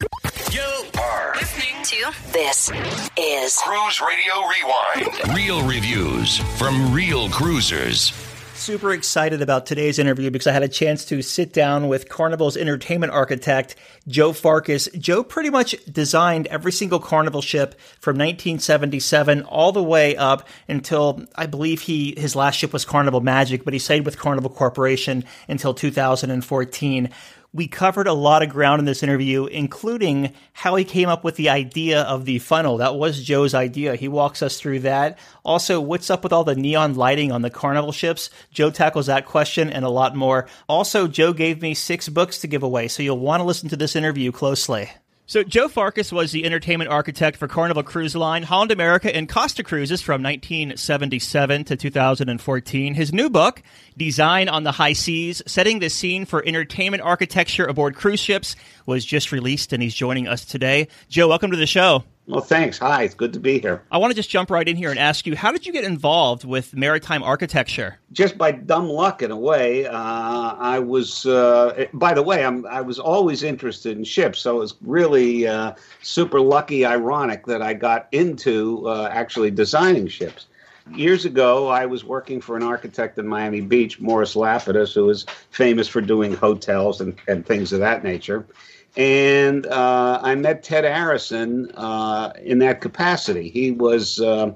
You are Listening to this is Cruise Radio Rewind. Real reviews from real cruisers. Super excited about today's interview because I had a chance to sit down with Carnival's entertainment architect, Joe Farcus. Joe pretty much designed every single Carnival ship from 1977 all the way up until I believe he his last ship was Carnival Magic, but he stayed with Carnival Corporation until 2014. We covered a lot of ground in this interview, including how he came up with the idea of the funnel. That was Joe's idea. He walks us through that. Also, what's up with all the neon lighting on the carnival ships? Joe tackles that question and a lot more. Also, Joe gave me six books to give away, so you'll want to listen to this interview closely. So Joe Farcus was the entertainment architect for Carnival Cruise Line, Holland America, and Costa Cruises from 1977 to 2014. His new book, Design on the High Seas, setting the scene for entertainment architecture aboard cruise ships, was just released, and he's joining us today. Joe, welcome to the show. Well, thanks. Hi, it's good to be here. I want to just jump right in here and ask you, how did you get involved with maritime architecture? Just by dumb luck, in a way, uh, I was. Uh, by the way, I'm, I was always interested in ships, so it was really uh, super lucky, ironic that I got into uh, actually designing ships. Years ago, I was working for an architect in Miami Beach, Morris Lapidus, who was famous for doing hotels and, and things of that nature. And uh, I met Ted Arison uh, in that capacity. He was uh,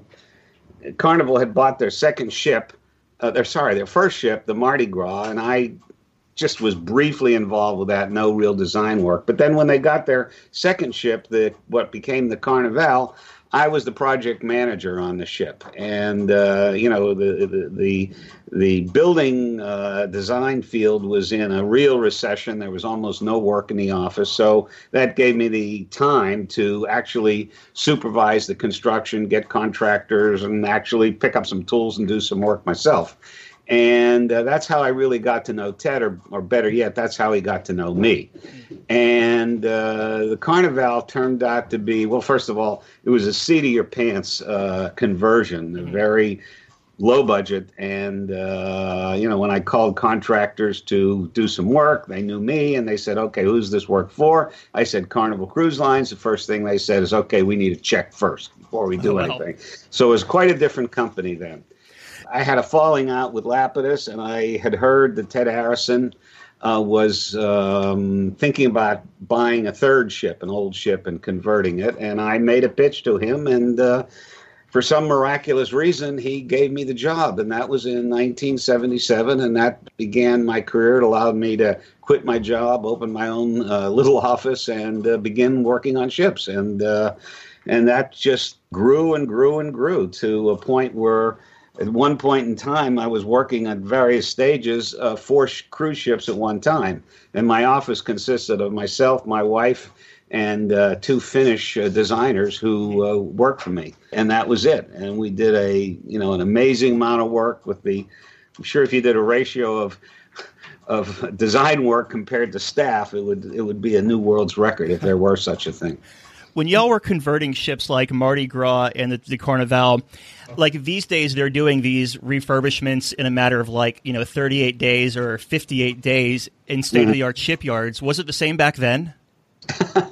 Carnival had bought their second ship, uh, sorry, their first ship, the Mardi Gras, and I just was briefly involved with that. No real design work. But then when they got their second ship, the what became the Carnival, I was the project manager on the ship, and uh, you know the the the, the building uh, design field was in a real recession. There was almost no work in the office, so that gave me the time to actually supervise the construction, get contractors, and actually pick up some tools and do some work myself. And uh, that's how I really got to know Ted, or, or better yet, that's how he got to know me. And uh, the Carnival turned out to be, well, first of all, it was a seat of your pants uh, conversion, a very low budget. And, uh, you know, when I called contractors to do some work, they knew me and they said, okay, who's this work for? I said, Carnival Cruise Lines. The first thing they said is, okay, we need a check first before we do Wow. anything. So it was quite a different company then. I had a falling out with Lapidus, and I had heard that Ted Arison uh, was um, thinking about buying a third ship, an old ship, and converting it. And I made a pitch to him, and uh, for some miraculous reason, he gave me the job. And that was in 1977, and that began my career. It allowed me to quit my job, open my own uh, little office, and uh, begin working on ships. And uh, and that just grew and grew and grew to a point where at one point in time, I was working at various stages, uh, four sh- cruise ships at one time, and my office consisted of myself, my wife, and uh, two Finnish uh, designers who uh, worked for me, and that was it. And we did a you know an amazing amount of work with the. I'm sure if you did a ratio of of design work compared to staff, it would it would be a new world's record if there were such a thing. When y'all were converting ships like Mardi Gras and the, the Carnival, like these days they're doing these refurbishments in a matter of like you know 38 days or 58 days in state of the art shipyards. Was it the same back then?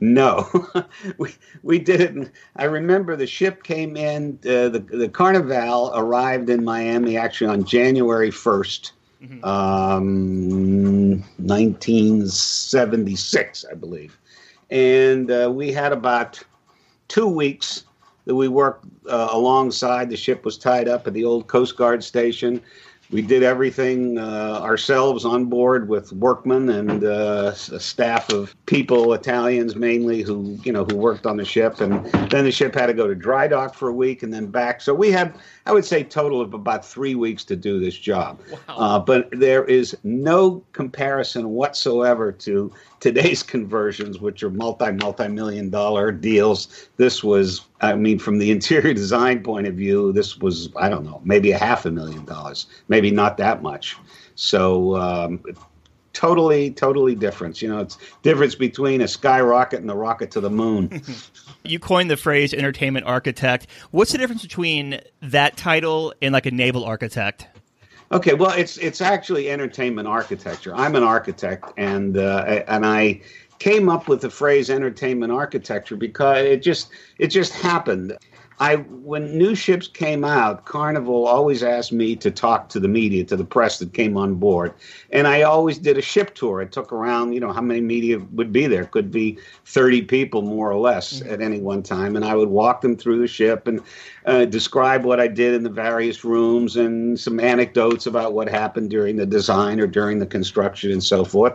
No, we we did it. I remember the ship came in. Uh, the the Carnival arrived in Miami actually on January 1st um, nineteen seventy six, I believe, and uh, we had about two weeks that we worked uh, alongside. The ship was tied up at the old Coast Guard station. We did everything uh, ourselves on board with workmen and uh, a staff of people, Italians mainly, who you know who worked on the ship. And then the ship had to go to dry dock for a week and then back. So we had, I would say, total of about three weeks to do this job. Wow. Uh, but there is no comparison whatsoever to today's conversions, which are multi multi million dollar deals. This was, I mean, from the interior design point of view, this was I don't know, maybe a half a million dollars, maybe not that much. So. Um, totally totally different you know it's difference between a skyrocket and a rocket to the moon you coined the phrase entertainment architect what's the difference between that title and like a naval architect Okay, well, it's it's actually entertainment architecture. I'm an architect, and uh, and I came up with the phrase entertainment architecture because it just it just happened. I when new ships came out, Carnival always asked me to talk to the media, to the press that came on board, and I always did a ship tour. It took around, you know, how many media would be there? Could be thirty people more or less mm-hmm. at any one time, and I would walk them through the ship and uh, describe what I did in the various rooms and some anecdotes about what happened during the design or during the construction and so forth.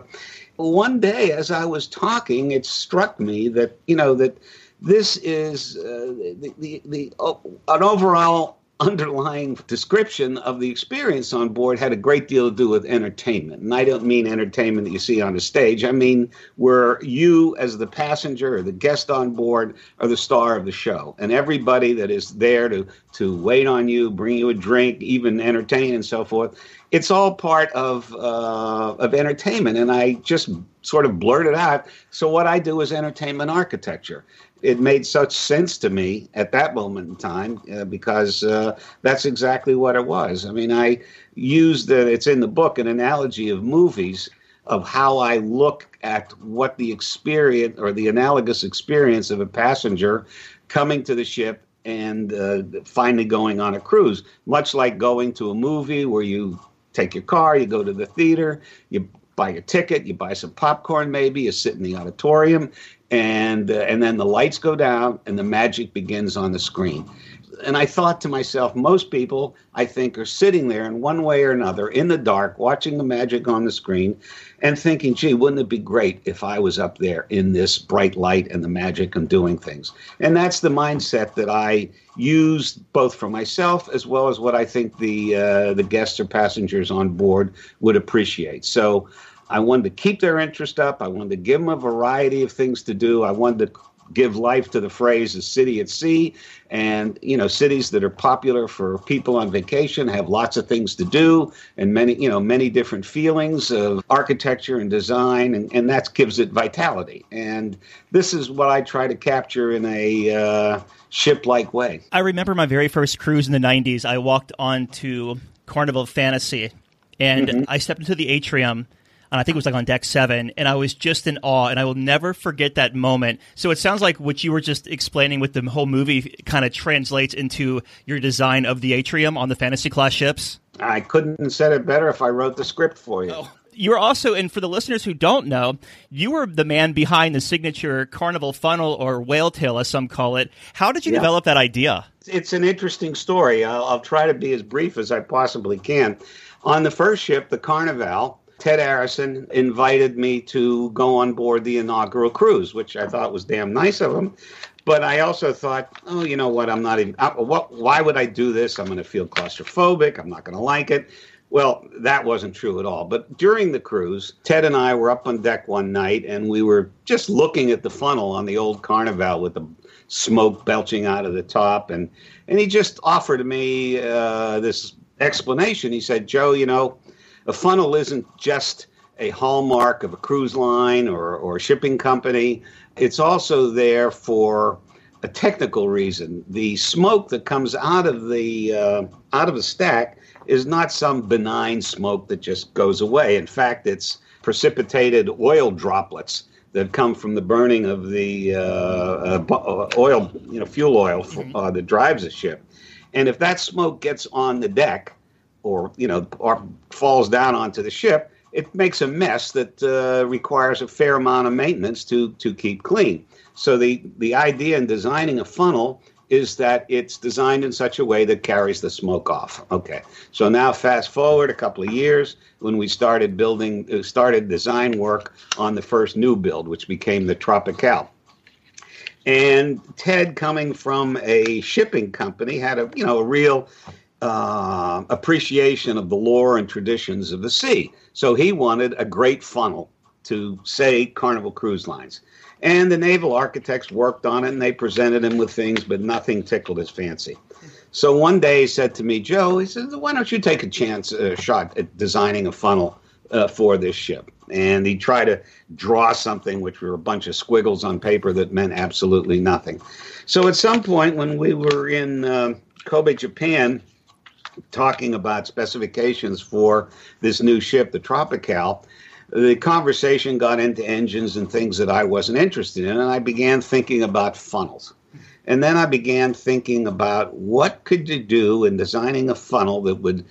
One day, as I was talking, it struck me that you know that this is uh, the, the, the uh, an overall underlying description of the experience on board had a great deal to do with entertainment. And I don't mean entertainment that you see on a stage. I mean where you, as the passenger or the guest on board, are the star of the show. And everybody that is there to, to wait on you, bring you a drink, even entertain and so forth, it's all part of, uh, of entertainment. And I just sort of blurted out. So what I do is entertainment architecture it made such sense to me at that moment in time uh, because uh, that's exactly what it was. I mean, I used the, it's in the book, an analogy of movies of how I look at what the experience or the analogous experience of a passenger coming to the ship and uh, finally going on a cruise, much like going to a movie where you take your car, you go to the theater, you buy your ticket, you buy some popcorn, maybe you sit in the auditorium, and uh, and then the lights go down and the magic begins on the screen. And i thought to myself most people i think are sitting there in one way or another in the dark watching the magic on the screen and thinking gee wouldn't it be great if i was up there in this bright light and the magic and doing things? And that's the mindset that i use both for myself as well as what i think the uh, the guests or passengers on board would appreciate. So I wanted to keep their interest up. I wanted to give them a variety of things to do. I wanted to give life to the phrase "a city at sea," and you know, cities that are popular for people on vacation have lots of things to do and many, you know, many different feelings of architecture and design, and, and that gives it vitality. And this is what I try to capture in a uh, ship-like way. I remember my very first cruise in the '90s. I walked onto Carnival Fantasy, and mm-hmm. I stepped into the atrium and I think it was like on deck seven, and I was just in awe, and I will never forget that moment. So it sounds like what you were just explaining with the whole movie kind of translates into your design of the atrium on the fantasy class ships. I couldn't have said it better if I wrote the script for you. Oh. You're also, and for the listeners who don't know, you were the man behind the signature carnival funnel or whale tail, as some call it. How did you yeah. develop that idea? It's an interesting story. I'll, I'll try to be as brief as I possibly can. On the first ship, the Carnival, Ted Arison invited me to go on board the inaugural cruise, which I thought was damn nice of him. But I also thought, oh, you know what? I'm not even. I, what? Why would I do this? I'm going to feel claustrophobic. I'm not going to like it. Well, that wasn't true at all. But during the cruise, Ted and I were up on deck one night, and we were just looking at the funnel on the old Carnival with the smoke belching out of the top, and and he just offered me uh, this explanation. He said, "Joe, you know." A funnel isn't just a hallmark of a cruise line or, or a shipping company. It's also there for a technical reason. The smoke that comes out of the uh, out of a stack is not some benign smoke that just goes away. In fact, it's precipitated oil droplets that come from the burning of the uh, uh, oil, you know, fuel oil uh, that drives a ship. And if that smoke gets on the deck, or you know or falls down onto the ship, it makes a mess that uh, requires a fair amount of maintenance to to keep clean. So the the idea in designing a funnel is that it's designed in such a way that carries the smoke off. Okay, so now fast forward a couple of years when we started building, uh, started design work on the first new build, which became the Tropical. And Ted, coming from a shipping company, had a you know a real uh, appreciation of the lore and traditions of the sea. So he wanted a great funnel to say Carnival Cruise Lines. And the naval architects worked on it and they presented him with things, but nothing tickled his fancy. So one day he said to me, Joe, he said, why don't you take a chance, a shot at designing a funnel uh, for this ship? And he tried to draw something, which were a bunch of squiggles on paper that meant absolutely nothing. So at some point when we were in uh, Kobe, Japan, talking about specifications for this new ship, the Tropical, the conversation got into engines and things that I wasn't interested in, and I began thinking about funnels. And then I began thinking about what could you do in designing a funnel that would,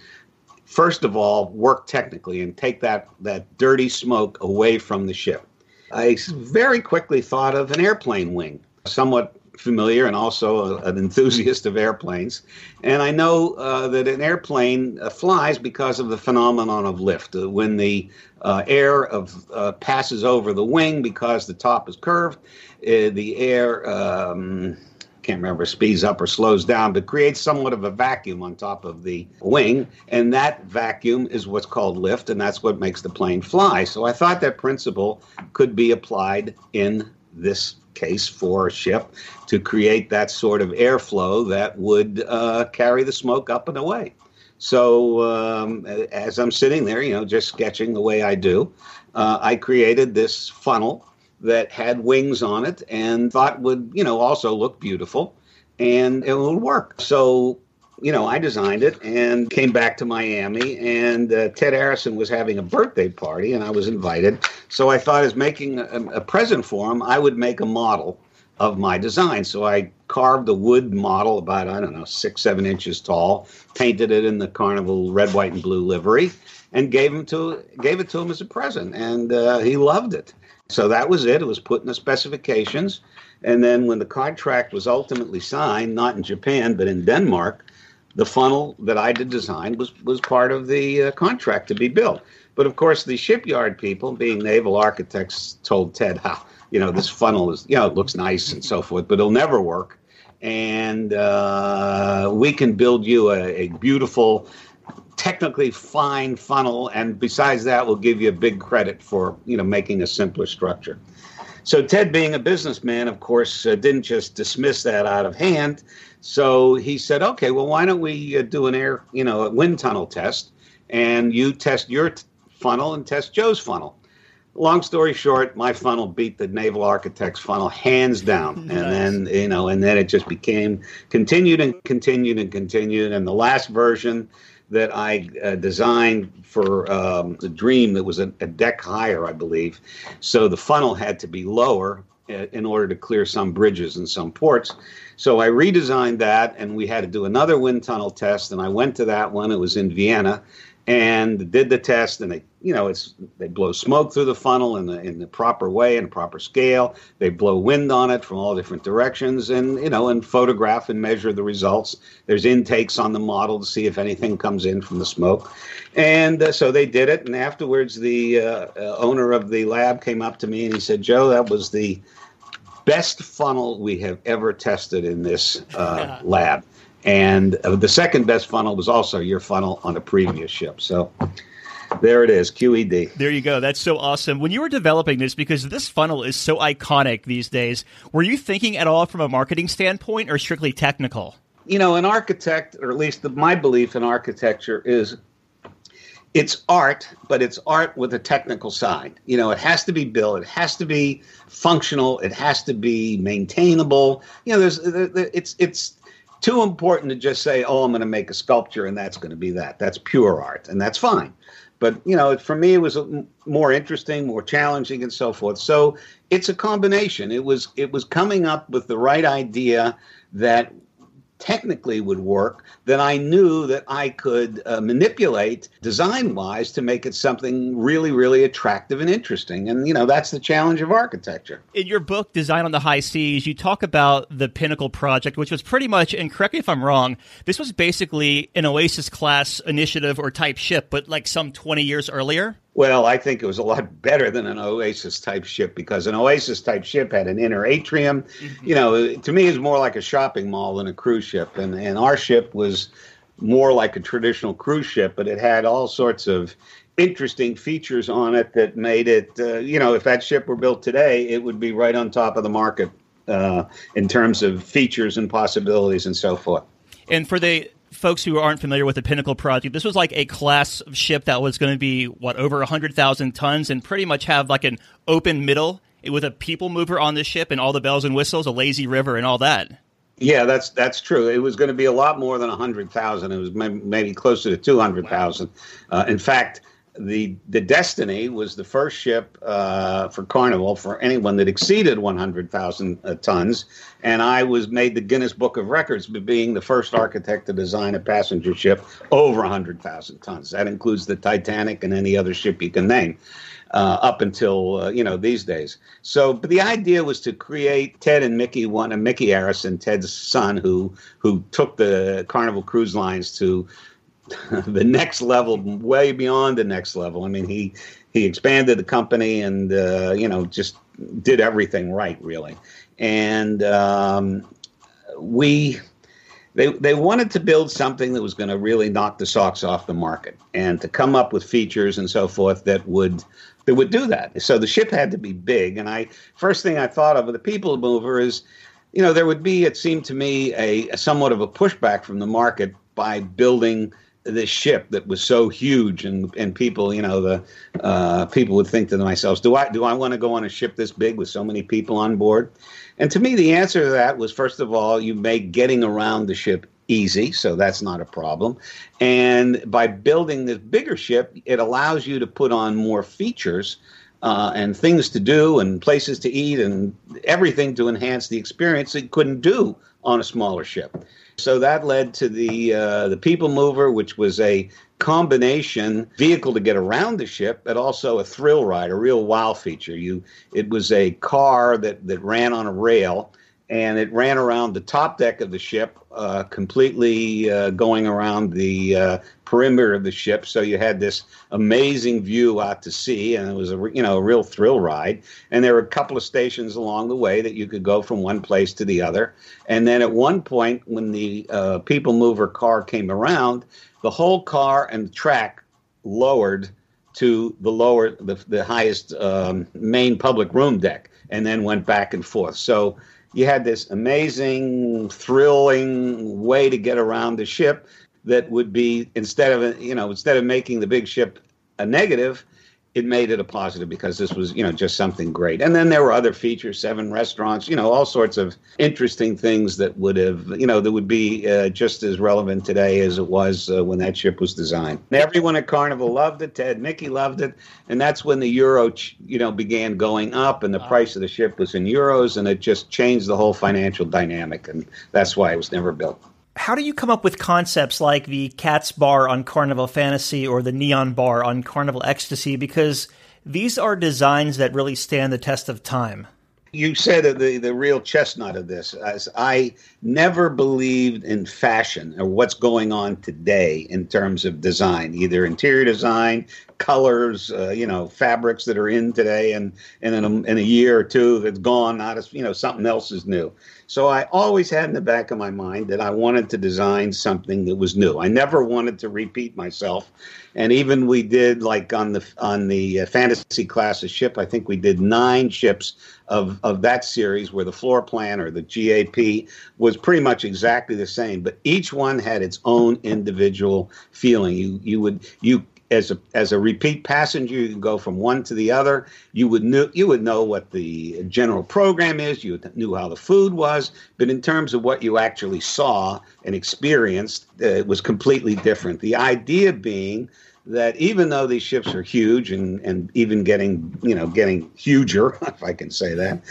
first of all, work technically and take that, that dirty smoke away from the ship. I very quickly thought of an airplane wing, somewhat familiar and also a, an enthusiast of airplanes. And I know uh, that an airplane uh, flies because of the phenomenon of lift. Uh, when the uh, air of uh, passes over the wing because the top is curved, uh, the air um, can't remember speeds up or slows down, but creates somewhat of a vacuum on top of the wing, and that vacuum is what's called lift, and that's what makes the plane fly. So I thought that principle could be applied in this case for a ship to create that sort of airflow that would uh, carry the smoke up and away. So um, as I'm sitting there, you know, just sketching the way I do, uh, I created this funnel that had wings on it and thought would, you know, also look beautiful and it would work. So, you know, I designed it and came back to Miami and uh, Ted Arison was having a birthday party and I was invited. So I thought as making a, a present for him, I would make a model of my design. So I carved a wood model about, I don't know, six, seven inches tall, painted it in the Carnival red, white, and blue livery, and gave him to gave it to him as a present. And uh, he loved it. So that was it. It was put in the specifications. And then when the contract was ultimately signed, not in Japan, but in Denmark, the funnel that I did design was, was part of the uh, contract to be built. But of course, the shipyard people, being naval architects, told Ted, how you know, this funnel is, you know, it looks nice and so forth, but it'll never work. And uh, we can build you a, a beautiful, technically fine funnel. And besides that, we'll give you a big credit for, you know, making a simpler structure. So Ted, being a businessman, of course, uh, didn't just dismiss that out of hand. So he said, "Okay, well, why don't we uh, do an air, you know, a wind tunnel test, and you test your t- funnel and test Joe's funnel." long story short, my funnel beat the naval architect's funnel hands down. Nice. And then, you know, and then it just became continued and continued and continued. And the last version that I uh, designed for um, the Dream that was a, a, deck higher, I believe. So the funnel had to be lower uh, in order to clear some bridges and some ports. So I redesigned that, and we had to do another wind tunnel test. And I went to that one. It was in Vienna, and did the test and they you know it's they blow smoke through the funnel in the in the proper way and proper scale. They blow wind on it from all different directions and you know and photograph and measure the results. There's intakes on the model to see if anything comes in from the smoke. And uh, so they did it and afterwards the uh, uh, owner of the lab came up to me and he said joe that was the best funnel we have ever tested in this uh, lab and the second best funnel was also your funnel on a previous ship. So there it is, QED. There you go. That's so awesome. When you were developing this, because this funnel is so iconic these days, were you thinking at all from a marketing standpoint or strictly technical? You know, an architect, or at least the, my belief in architecture is it's art, but it's art with a technical side. You know, it has to be built, it has to be functional, it has to be maintainable. You know, there's it's it's too important to just say, "Oh, I'm going to make a sculpture and that's going to be that." That's pure art, and that's fine. But you know, for me, it was more interesting, more challenging, and so forth. So it's a combination. It was it was coming up with the right idea that technically would work that I knew that I could uh, manipulate design wise to make it something really, really attractive and interesting. And, you know, that's the challenge of architecture. In your book, Design on the High Seas, you talk about the Pinnacle Project, which was pretty much, and correct me if I'm wrong, this was basically an Oasis class initiative or type ship, but like some 20 years earlier. Well, I think it was a lot better than an Oasis type ship because an Oasis type ship had an inner atrium. Mm-hmm. You know, to me, it's more like a shopping mall than a cruise ship. And, and our ship was more like a traditional cruise ship, but it had all sorts of interesting features on it that made it, uh, you know, if that ship were built today, it would be right on top of the market uh, in terms of features and possibilities and so forth. And for the folks who aren't familiar with the Pinnacle project, this was like a class of ship that was going to be what over hundred thousand tons and pretty much have like an open middle with a people mover on the ship and all the bells and whistles, a lazy river, and all that. Yeah, that's that's true. It was going to be a lot more than hundred thousand. It was maybe closer to two hundred thousand. Uh, in fact, the the Destiny was the first ship uh, for Carnival for anyone that exceeded 100,000 uh, tons, and I was made the Guinness Book of Records by being the first architect to design a passenger ship over 100,000 tons. That includes the Titanic and any other ship you can name. Uh, up until uh, you know these days. So, but the idea was to create Ted and Mickey, one and Mickey Arison, Ted's son, who who took the Carnival Cruise Lines to the next level, way beyond the next level. I mean, he he expanded the company and uh, you know just did everything right, really. And um, we they they wanted to build something that was going to really knock the socks off the market and to come up with features and so forth that would that would do that. So the ship had to be big. And I first thing I thought of with the people mover is, you know, there would be it seemed to me a, a somewhat of a pushback from the market by building this ship that was so huge and and people you know the uh, people would think to themselves do I do I want to go on a ship this big with so many people on board? And to me the answer to that was first of all you make getting around the ship easy so that's not a problem. And by building this bigger ship it allows you to put on more features uh, and things to do and places to eat and everything to enhance the experience it couldn't do on a smaller ship so that led to the uh, the People Mover, which was a combination vehicle to get around the ship, but also a thrill ride, a real wow feature. You, it was a car that that ran on a rail, and it ran around the top deck of the ship, uh, completely uh, going around the uh, perimeter of the ship. So you had this amazing view out to sea, and it was a you know a real thrill ride. And there were a couple of stations along the way that you could go from one place to the other. And then at one point, when the uh, people mover car came around, the whole car and track lowered to the lower the, the highest um, main public room deck, and then went back and forth. So you had this amazing, thrilling way to get around the ship that would be instead of you know instead of making the big ship a negative it made it a positive because this was you know just something great. And then there were other features seven restaurants you know all sorts of interesting things that would have you know that would be uh, just as relevant today as it was uh, when that ship was designed. And everyone at carnival loved it. Ted mickey loved it. And that's when the euro you know began going up and the price of the ship was in euros and it just changed the whole financial dynamic. And that's why it was never built how do you come up with concepts like the Cat's Bar on Carnival Fantasy or the Neon Bar on Carnival Ecstasy? Because these are designs that really stand the test of time. You said the the real chestnut of this. As I never believed in fashion or what's going on today in terms of design, either interior design, colors, uh, you know, fabrics that are in today, and and in a, in a year or two that's gone. Not as you know, something else is new. So I always had in the back of my mind that I wanted to design something that was new. I never wanted to repeat myself. And even we did like on the on the uh, fantasy class of ship, I think we did nine ships of of that series where the floor plan or the GAP was pretty much exactly the same, but each one had its own individual feeling. You you would you as a as a repeat passenger, you can go from one to the other. You would know you would know what the general program is. You knew how the food was, but in terms of what you actually saw and experienced, uh, it was completely different. The idea being that even though these ships are huge and and even getting you know getting huger, if I can say that,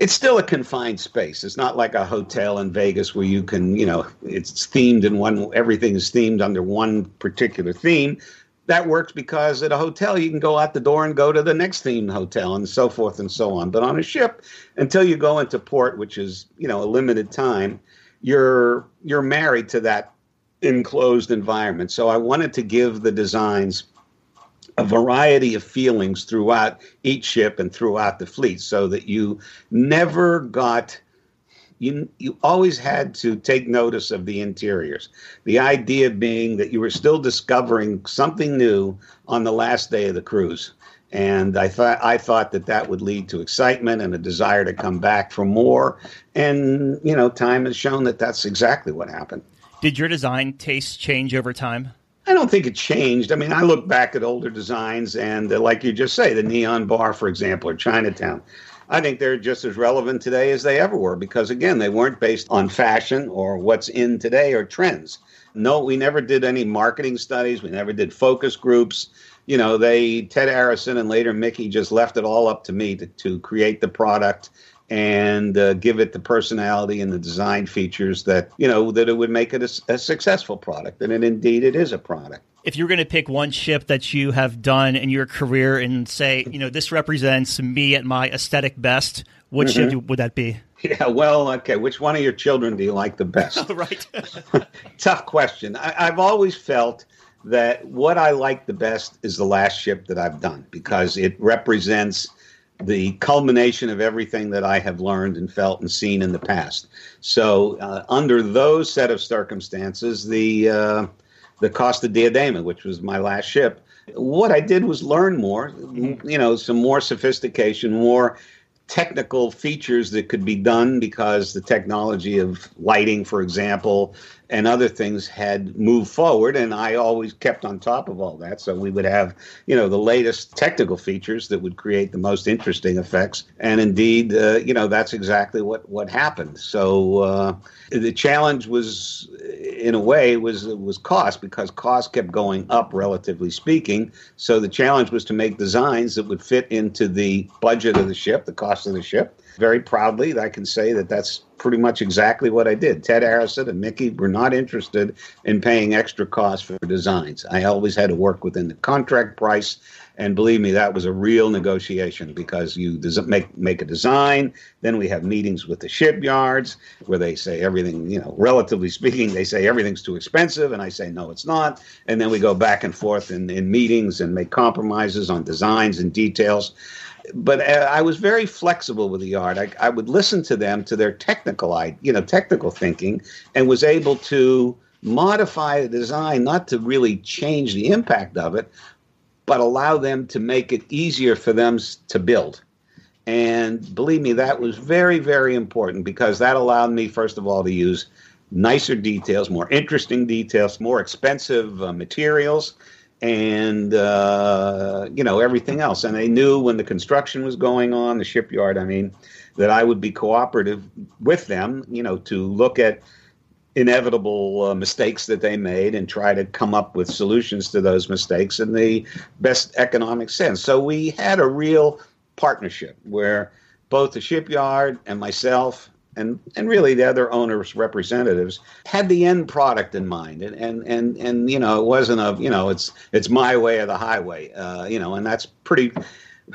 it's still a confined space. It's not like a hotel in Vegas where you can, you know, it's themed in one, everything is themed under one particular theme. That works because at a hotel you can go out the door and go to the next themed hotel and so forth and so on. But on a ship, until you go into port, which is, you know, a limited time, you're you're married to that enclosed environment. So I wanted to give the designs a variety of feelings throughout each ship and throughout the fleet so that you never got you you always had to take notice of the interiors. The idea being that you were still discovering something new on the last day of the cruise. And I thought I thought that that would lead to excitement and a desire to come back for more. And you know time has shown that that's exactly what happened. Did your design tastes change over time? I don't think it changed. I mean, I look back at older designs, and uh, like you just say, the neon bar, for example, or Chinatown. I think they're just as relevant today as they ever were because, again, they weren't based on fashion or what's in today or trends. No, we never did any marketing studies. We never did focus groups. You know, they, Ted Arison and later Mickey just left it all up to me to, to create the product and uh, give it the personality and the design features that you know that it would make it a, a successful product. And it, indeed it is a product. If you're going to pick one ship that you have done in your career and say you know this represents me at my aesthetic best which mm-hmm. ship would that be? Yeah well okay which one of your children do you like the best? Right. Tough question. I, i've always felt that what i like the best is the last ship that i've done because it represents the culmination of everything that I have learned and felt and seen in the past. So, uh, under those set of circumstances, the uh, the Costa Diadema, which was my last ship, what I did was learn more. You know, some more sophistication, more technical features that could be done because the technology of lighting, for example, and other things had moved forward and i always kept on top of all that. So we would have you know the latest technical features that would create the most interesting effects. And indeed uh, you know that's exactly what what happened. So uh, the challenge was in a way was was cost because cost kept going up relatively speaking. So the challenge was to make designs that would fit into the budget of the ship the cost of the ship very proudly i can say that that's pretty much exactly what I did. Ted Arison and Mickey were not interested in paying extra costs for designs. I always had to work within the contract price. And believe me, that was a real negotiation because you des- make make a design. Then we have meetings with the shipyards where they say everything, you know, relatively speaking, they say everything's too expensive, and I say no, it's not. And then we go back and forth in, in meetings and make compromises on designs and details but uh, I was very flexible with the yard. I, I would listen to them to their technical, you know, technical thinking, and was able to modify the design not to really change the impact of it, but allow them to make it easier for them to build. And believe me, that was very, very important because that allowed me, first of all, to use nicer details, more interesting details, more expensive uh, materials and uh, you know everything else. And they knew when the construction was going on, the shipyard. I mean, that I would be cooperative with them. You know, to look at inevitable uh, mistakes that they made and try to come up with solutions to those mistakes in the best economic sense. So we had a real partnership where both the shipyard and myself and and really the other owners representatives had the end product in mind. And and and, and you know it wasn't a you know it's it's my way or the highway uh, you know and that's pretty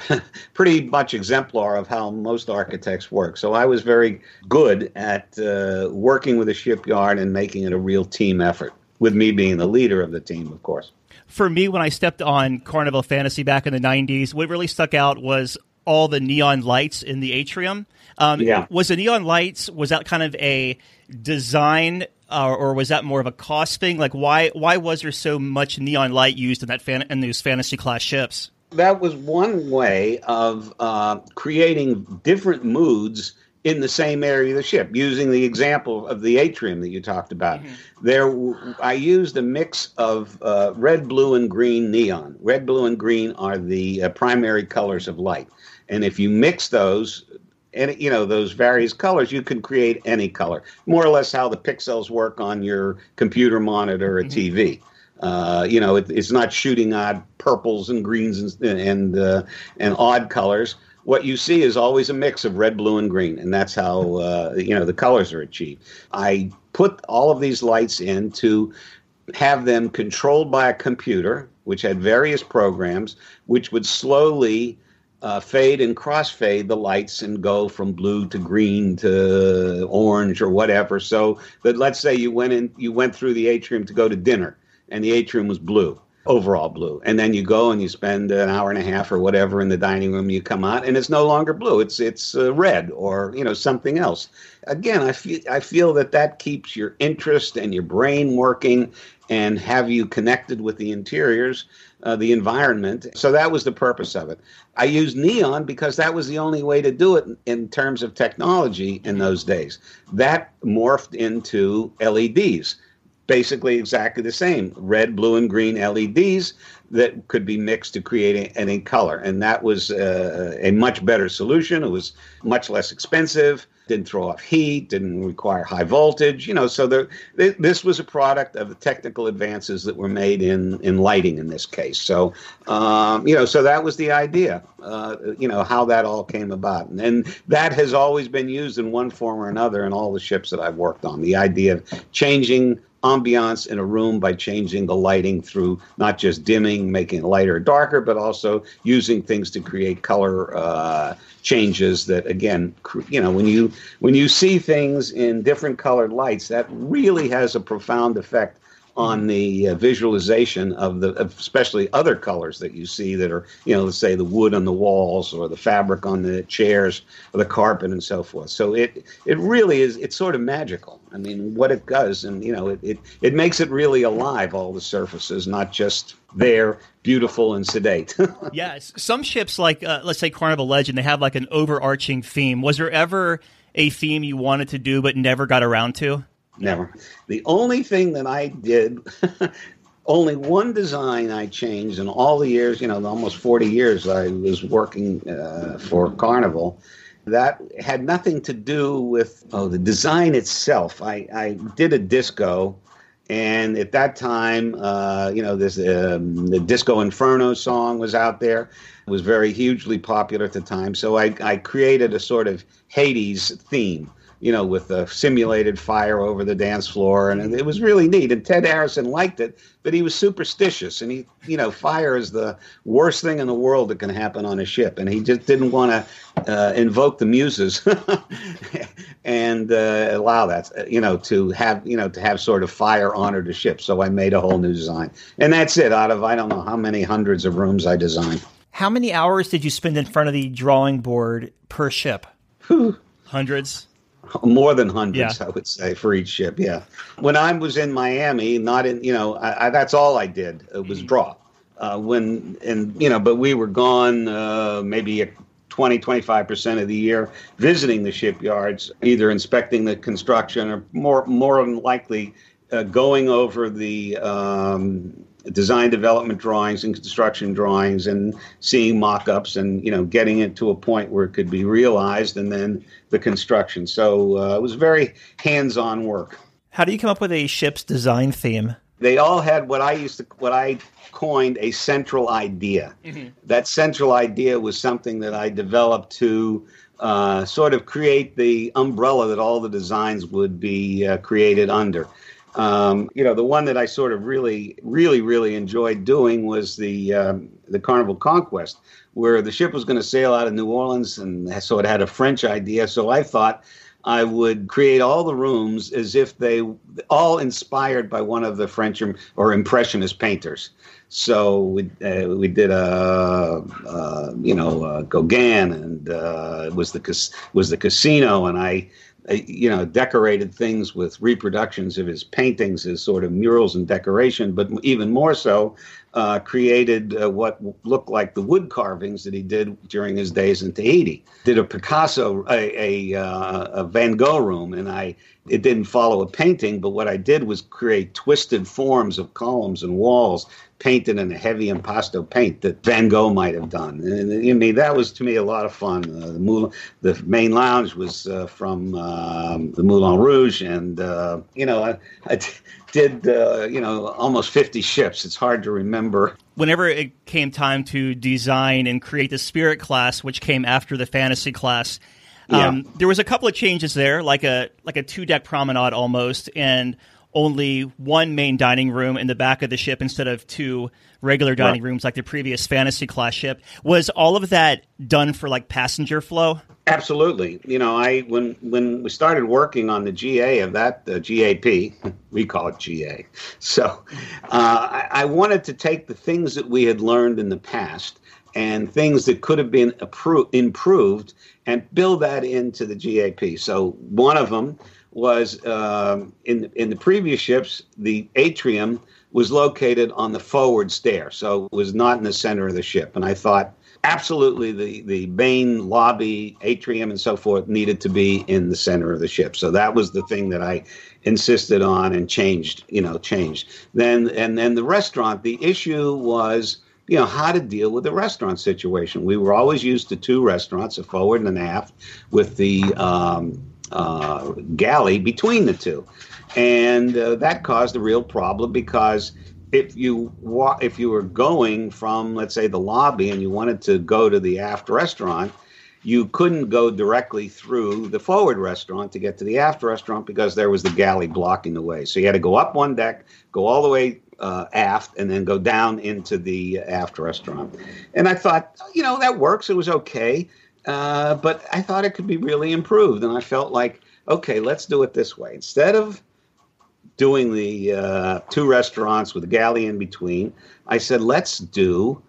pretty much exemplar of how most architects work. So i was very good at uh, working with the shipyard and making it a real team effort with me being the leader of the team of course. For me when i stepped on carnival fantasy back in the 90s what really stuck out was all the neon lights in the atrium um, yeah. Was the neon lights was that kind of a design uh, or was that more of a cost thing? Like why why was there so much neon light used in that fan- in those fantasy class ships? That was one way of uh, creating different moods in the same area of the ship. Using the example of the atrium that you talked about, mm-hmm. there I used a mix of uh, red, blue, and green neon. Red, blue, and green are the uh, primary colors of light, and if you mix those and you know those various colors you can create any color more or less how the pixels work on your computer monitor or mm-hmm. tv uh, you know it, it's not shooting odd purples and greens and and uh, and odd colors what you see is always a mix of red, blue, and green, and that's how uh, you know the colors are achieved. I put all of these lights in to have them controlled by a computer, which had various programs, which would slowly uh, fade and crossfade the lights and go from blue to green to orange or whatever. So that let's say you went in, you went through the atrium to go to dinner, and the atrium was blue, overall blue, and then you go and you spend an hour and a half or whatever in the dining room. You come out, and it's no longer blue; it's it's uh, red or you know something else. Again, I feel I feel that that keeps your interest and your brain working, and have you connected with the interiors uh, the environment. So that was the purpose of it. I used neon because that was the only way to do it in terms of technology in those days. That morphed into LEDs, basically exactly the same red, blue, and green LEDs that could be mixed to create any color. And that was uh, a much better solution. It was much less expensive didn't throw off heat, didn't require high voltage. You know, so there, this was a product of the technical advances that were made in in lighting in this case. So, um, you know, so that was the idea. Uh, you know how that all came about, and, and that has always been used in one form or another in all the ships that I've worked on. The idea of changing ambiance in a room by changing the lighting through not just dimming, making it lighter or darker, but also using things to create color uh, changes. That again, you know, when you when you see things in different colored lights, that really has a profound effect on the uh, visualization of the especially other colors that you see that are you know let's say the wood on the walls or the fabric on the chairs or the carpet and so forth. So it it really is it's sort of magical. I mean what it does and you know it it, it makes it really alive all the surfaces not just there beautiful and sedate. Yes. Some ships like uh, let's say carnival legend they have like an overarching theme. Was there ever a theme you wanted to do but never got around to Never. The only thing that I did, only one design I changed in all the years, you know, almost 40 years I was working uh, for Carnival. That had nothing to do with oh, the design itself. I, I did a disco, and at that time, uh, you know, this um, the Disco Inferno song was out there. It was very hugely popular at the time. So I, I created a sort of Hades theme you know, with a simulated fire over the dance floor, and it was really neat. And Ted Arison liked it, but he was superstitious, and he, you know, fire is the worst thing in the world that can happen on a ship, and he just didn't want to uh, invoke the muses and uh, allow that, you know, to have, you know, to have sort of fire honor the ship. So I made a whole new design, and that's it. Out of I don't know how many hundreds of rooms I designed. How many hours did you spend in front of the drawing board per ship? Hundreds more than hundreds, yeah. I would say, for each ship. Yeah. When I was in Miami, not in, you know, I, I, that's all I did. It was mm-hmm. draw. Uh, when, and, you know, but we were gone uh, maybe 20, 25% of the year visiting the shipyards, either inspecting the construction or more, more than likely uh, going over the, um, design development drawings and construction drawings and seeing mock-ups and you know getting it to a point where it could be realized and then the construction. So uh, it was very hands-on work. How do you come up with a ship's design theme? They all had what i used to what i coined a central idea. Mm-hmm. that central idea was something that i developed to uh, sort of create the umbrella that all the designs would be uh, created under um, you know, the one that I sort of really, really, really enjoyed doing was the um, the Carnival Conquest, where the ship was going to sail out of New Orleans, and so it had a French idea. So I thought I would create all the rooms as if they all inspired by one of the French or Impressionist painters. So we uh, we did a uh, you know uh, Gauguin, and uh, was the was the casino, and I uh, you know, decorated things with reproductions of his paintings as sort of murals and decoration, but even more so, uh, created uh, what looked like the wood carvings that he did during his days in Tahiti. Did a Picasso, a, a, uh, a Van Gogh room, and I it didn't follow a painting, but what I did was create twisted forms of columns and walls painted in a heavy impasto paint that Van Gogh might have done. And I mean, that was to me a lot of fun. Uh, the, Moulin, the main lounge was uh, from um, the Moulin Rouge, and uh, you know, I, I did uh, you know almost 50 ships. It's hard to remember. Whenever it came time to design and create the Spirit class, which came after the Fantasy class. Um, yeah. There was a couple of changes there, like a like a two deck promenade almost, and only one main dining room in the back of the ship instead of two regular dining right. rooms like the previous fantasy class ship. Was all of that done for like passenger flow? Absolutely. You know, I when when we started working on the GA of that the GAP, we call it GA. So uh, I, I wanted to take the things that we had learned in the past and things that could have been appro- improved and build that into the GAP. So one of them was um, in in the previous ships, the atrium was located on the forward stair, so it was not in the center of the ship. And I thought absolutely the the main lobby, atrium, and so forth needed to be in the center of the ship. So that was the thing that I insisted on and changed. You know, changed. Then and then the restaurant. The issue was you know how to deal with the restaurant situation. We were always used to two restaurants, a forward and an aft, with the um, uh, galley between the two, and uh, that caused a real problem because if you wa- if you were going from let's say the lobby and you wanted to go to the aft restaurant, you couldn't go directly through the forward restaurant to get to the aft restaurant because there was the galley blocking the way. So you had to go up one deck, go all the way uh, aft, and then go down into the aft restaurant. And I thought, you know, that works. It was okay. Uh, but I thought it could be really improved, and I felt like, okay, let's do it this way. Instead of doing the uh, two restaurants with a galley in between, I said, let's do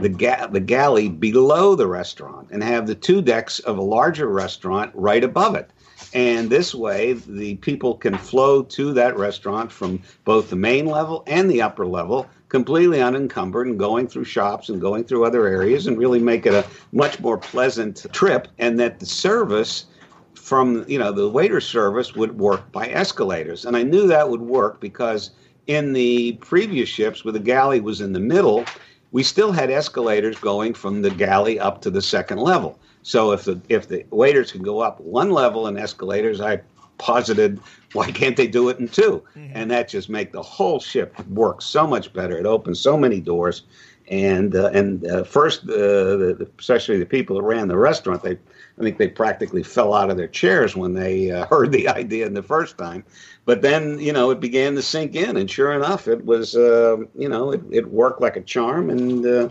the, ga- the galley below the restaurant and have the two decks of a larger restaurant right above it. And this way, the people can flow to that restaurant from both the main level and the upper level completely unencumbered and going through shops and going through other areas and really make it a much more pleasant trip. And that the service from, you know, the waiter service would work by escalators. And I knew that would work because in the previous ships where the galley was in the middle, we still had escalators going from the galley up to the second level. So if the if the waiters can go up one level in escalators, I posited why can't they do it in 2 mm-hmm. and that just make the whole ship work so much better. It opens so many doors. And uh, and uh, first uh, the, especially the people that ran the restaurant they I think they practically fell out of their chairs when they uh, heard the idea in the first time. But then you know it began to sink in and sure enough it was uh, you know it, it worked like a charm and uh,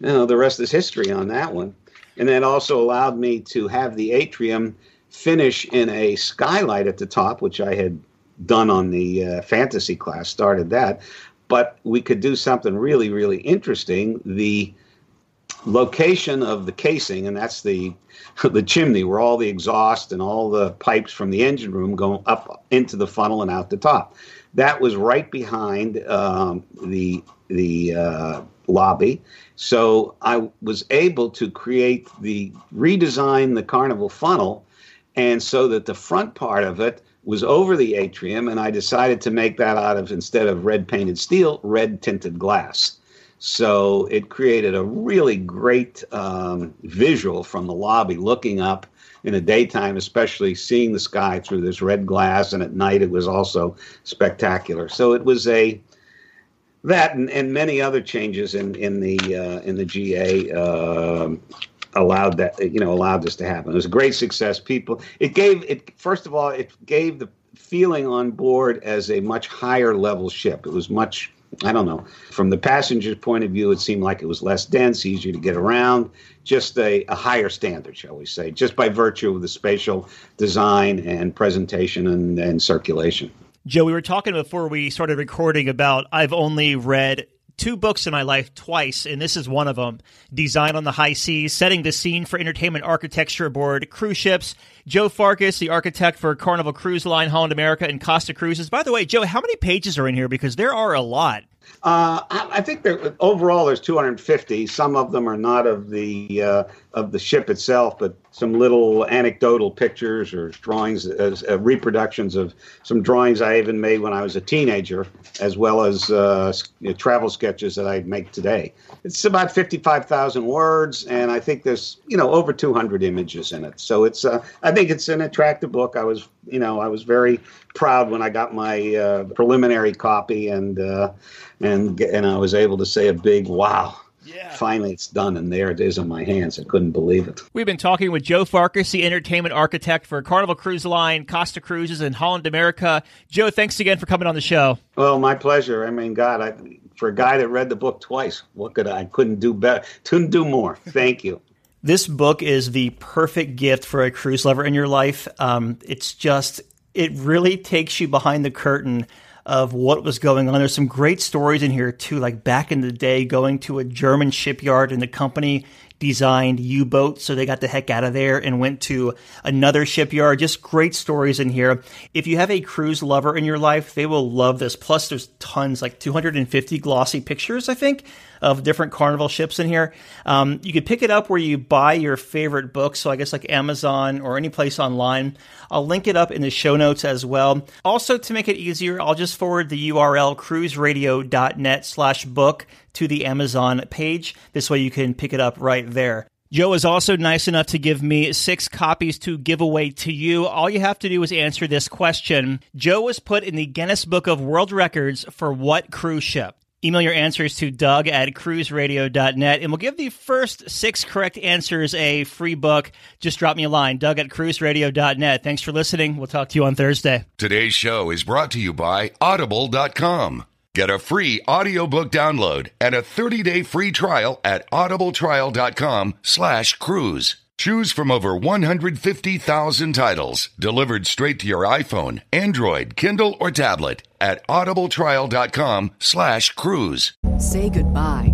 you know the rest is history on that one and that also allowed me to have the atrium finish in a skylight at the top, which I had done on the uh, fantasy class, started that. But we could do something really, really interesting. The location of the casing, and that's the the chimney where all the exhaust and all the pipes from the engine room go up into the funnel and out the top. That was right behind um, the the uh, lobby. So I was able to create the redesign the carnival funnel and so that the front part of it was over the atrium, and I decided to make that out of instead of red painted steel, red tinted glass. So it created a really great um, visual from the lobby, looking up in the daytime, especially seeing the sky through this red glass, and at night it was also spectacular. So it was a that and, and many other changes in in the uh, in the GA. Uh, um, allowed that you know allowed this to happen. It was a great success. People, it gave it first of all, it gave the feeling on board as a much higher level ship. It was much I don't know. From the passenger's point of view, it seemed like it was less dense, easier to get around, just a, a, higher standard, shall we say, just by virtue of the spatial design and presentation and, and circulation. Joe, we were talking before we started recording about I've only read two books in my life twice, and this is one of them. Design on the High Seas, setting the scene for entertainment architecture aboard cruise ships. Joe Farcus, the architect for Carnival Cruise Line, Holland America, and Costa Cruises. By the way, Joe, how many pages are in here? Because there are a lot. Uh, I, think there overall there's 250. Some of them are not of the uh, of the ship itself, but some little anecdotal pictures or drawings, as uh, reproductions of some drawings I even made when I was a teenager, as well as uh, travel sketches that I make today. It's about 55,000 words, and I think there's you know over 200 images in it. So it's uh, I think it's an attractive book. I was you know I was very proud when I got my uh, preliminary copy and and and I was able to say a big wow. Yeah. Finally, it's done, and there it is in my hands. I couldn't believe it. We've been talking with Joe Farcus, the entertainment architect for Carnival Cruise Line, Costa Cruises, and Holland America. Joe, thanks again for coming on the show. Well, my pleasure. I mean, God, I, for a guy that read the book twice, what could I? I couldn't do better. Couldn't do more. Thank you. This book is the perfect gift for a cruise lover in your life. Um, it's just, it really takes you behind the curtain of what was going on. There's some great stories in here too, like back in the day going to a German shipyard and the company designed U boats. so they got the heck out of there and went to another shipyard. Just great stories in here. If you have a cruise lover in your life, they will love this. Plus, there's tons, like 250 glossy pictures, I think, of different Carnival ships in here. Um, you could pick it up where you buy your favorite books, so I guess like Amazon or any place online. I'll link it up in the show notes as well. Also, to make it easier, I'll just forward the URL cruiseradio.net slash book to the Amazon page. This way you can pick it up right there. Joe is also nice enough to give me six copies to give away to you. All you have to do is answer this question. Joe was put in the Guinness Book of World Records for what cruise ship? Email your answers to Doug at cruiseradio.net, and we'll give the first six correct answers a free book. Just drop me a line, Doug at cruiseradio.net. Thanks for listening. We'll talk to you on Thursday. Today's show is brought to you by Audible.com. Get a free audiobook download and a 30-day free trial at audibletrial.com slash cruise. Choose from over 150,000 titles delivered straight to your iPhone, Android, Kindle, or tablet at audibletrial.com slash cruise. Say goodbye